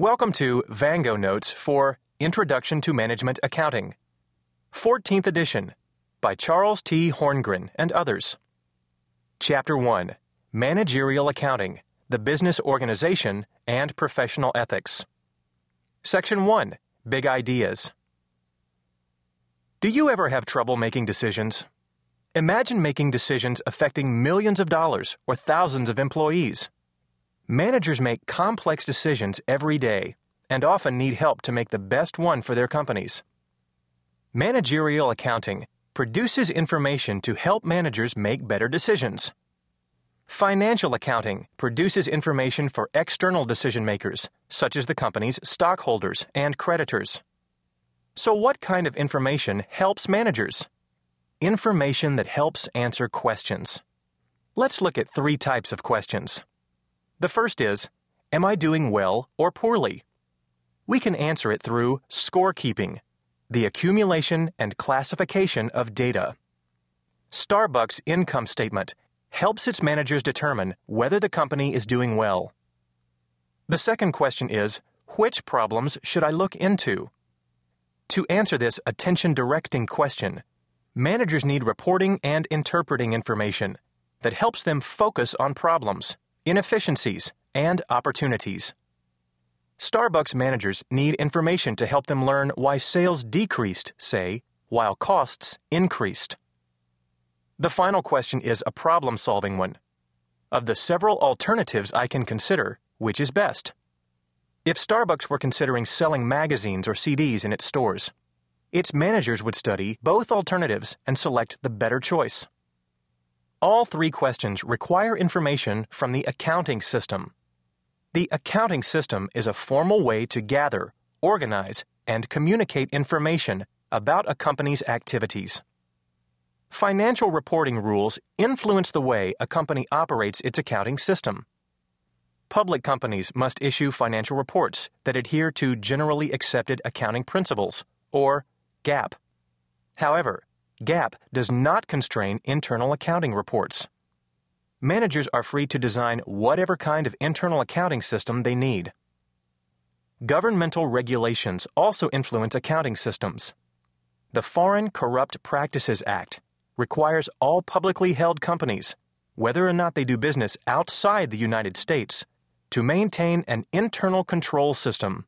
Welcome to VangoNotes for Introduction to Management Accounting, 14th edition by Charles T. Horngren and others. Chapter 1 Managerial Accounting, the Business Organization, and Professional Ethics. Section 1 Big Ideas. Do you ever have trouble making decisions? Imagine making decisions affecting millions of dollars or thousands of employees. Managers make complex decisions every day and often need help to make the best one for their companies. Managerial accounting produces information to help managers make better decisions. Financial accounting produces information for external decision makers, such as the company's stockholders and creditors. So, what kind of information helps managers? Information that helps answer questions. Let's look at three types of questions. The first is Am I doing well or poorly? We can answer it through scorekeeping, the accumulation and classification of data. Starbucks' income statement helps its managers determine whether the company is doing well. The second question is Which problems should I look into? To answer this attention directing question, managers need reporting and interpreting information that helps them focus on problems inefficiencies, and opportunities. Starbucks managers need information to help them learn why sales decreased, say, while costs increased. The final question is a problem solving one. Of the several alternatives I can consider, which is best? If Starbucks were considering selling magazines or CDs in its stores, its managers would study both alternatives and select the better choice. All three questions require information from the accounting system. The accounting system is a formal way to gather, organize, and communicate information about a company's activities. Financial reporting rules influence the way a company operates its accounting system. Public companies must issue financial reports that adhere to generally accepted accounting principles, or GAAP. However, GAAP does not constrain internal accounting reports. Managers are free to design whatever kind of internal accounting system they need. Governmental regulations also influence accounting systems. The Foreign Corrupt Practices Act requires all publicly held companies, whether or not they do business outside the United States, to maintain an internal control system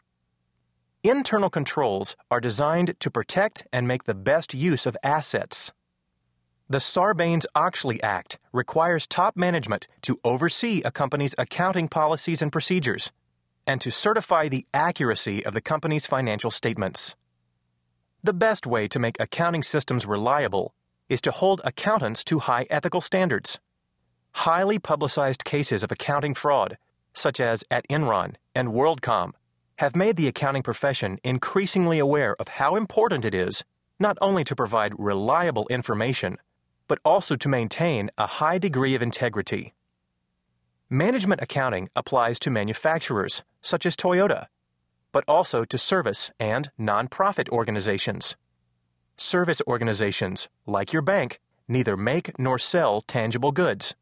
Internal controls are designed to protect and make the best use of assets. The Sarbanes Oxley Act requires top management to oversee a company's accounting policies and procedures and to certify the accuracy of the company's financial statements. The best way to make accounting systems reliable is to hold accountants to high ethical standards. Highly publicized cases of accounting fraud, such as at Enron and WorldCom, have made the accounting profession increasingly aware of how important it is not only to provide reliable information, but also to maintain a high degree of integrity. Management accounting applies to manufacturers, such as Toyota, but also to service and nonprofit organizations. Service organizations, like your bank, neither make nor sell tangible goods.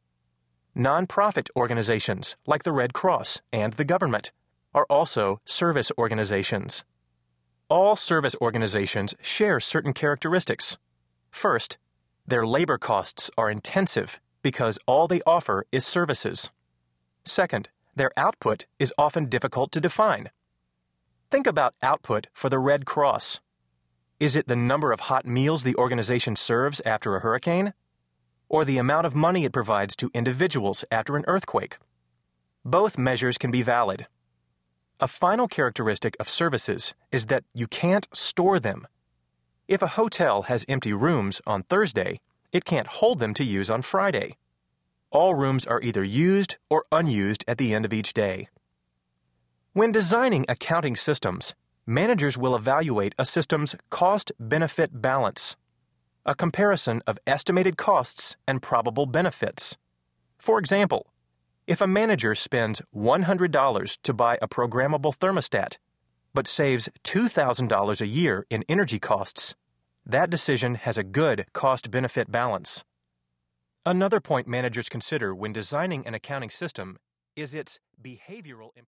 Nonprofit organizations, like the Red Cross and the government, are also service organizations. All service organizations share certain characteristics. First, their labor costs are intensive because all they offer is services. Second, their output is often difficult to define. Think about output for the Red Cross. Is it the number of hot meals the organization serves after a hurricane? Or the amount of money it provides to individuals after an earthquake? Both measures can be valid. A final characteristic of services is that you can't store them. If a hotel has empty rooms on Thursday, it can't hold them to use on Friday. All rooms are either used or unused at the end of each day. When designing accounting systems, managers will evaluate a system's cost benefit balance, a comparison of estimated costs and probable benefits. For example, if a manager spends $100 to buy a programmable thermostat, but saves $2,000 a year in energy costs, that decision has a good cost benefit balance. Another point managers consider when designing an accounting system is its behavioral implications.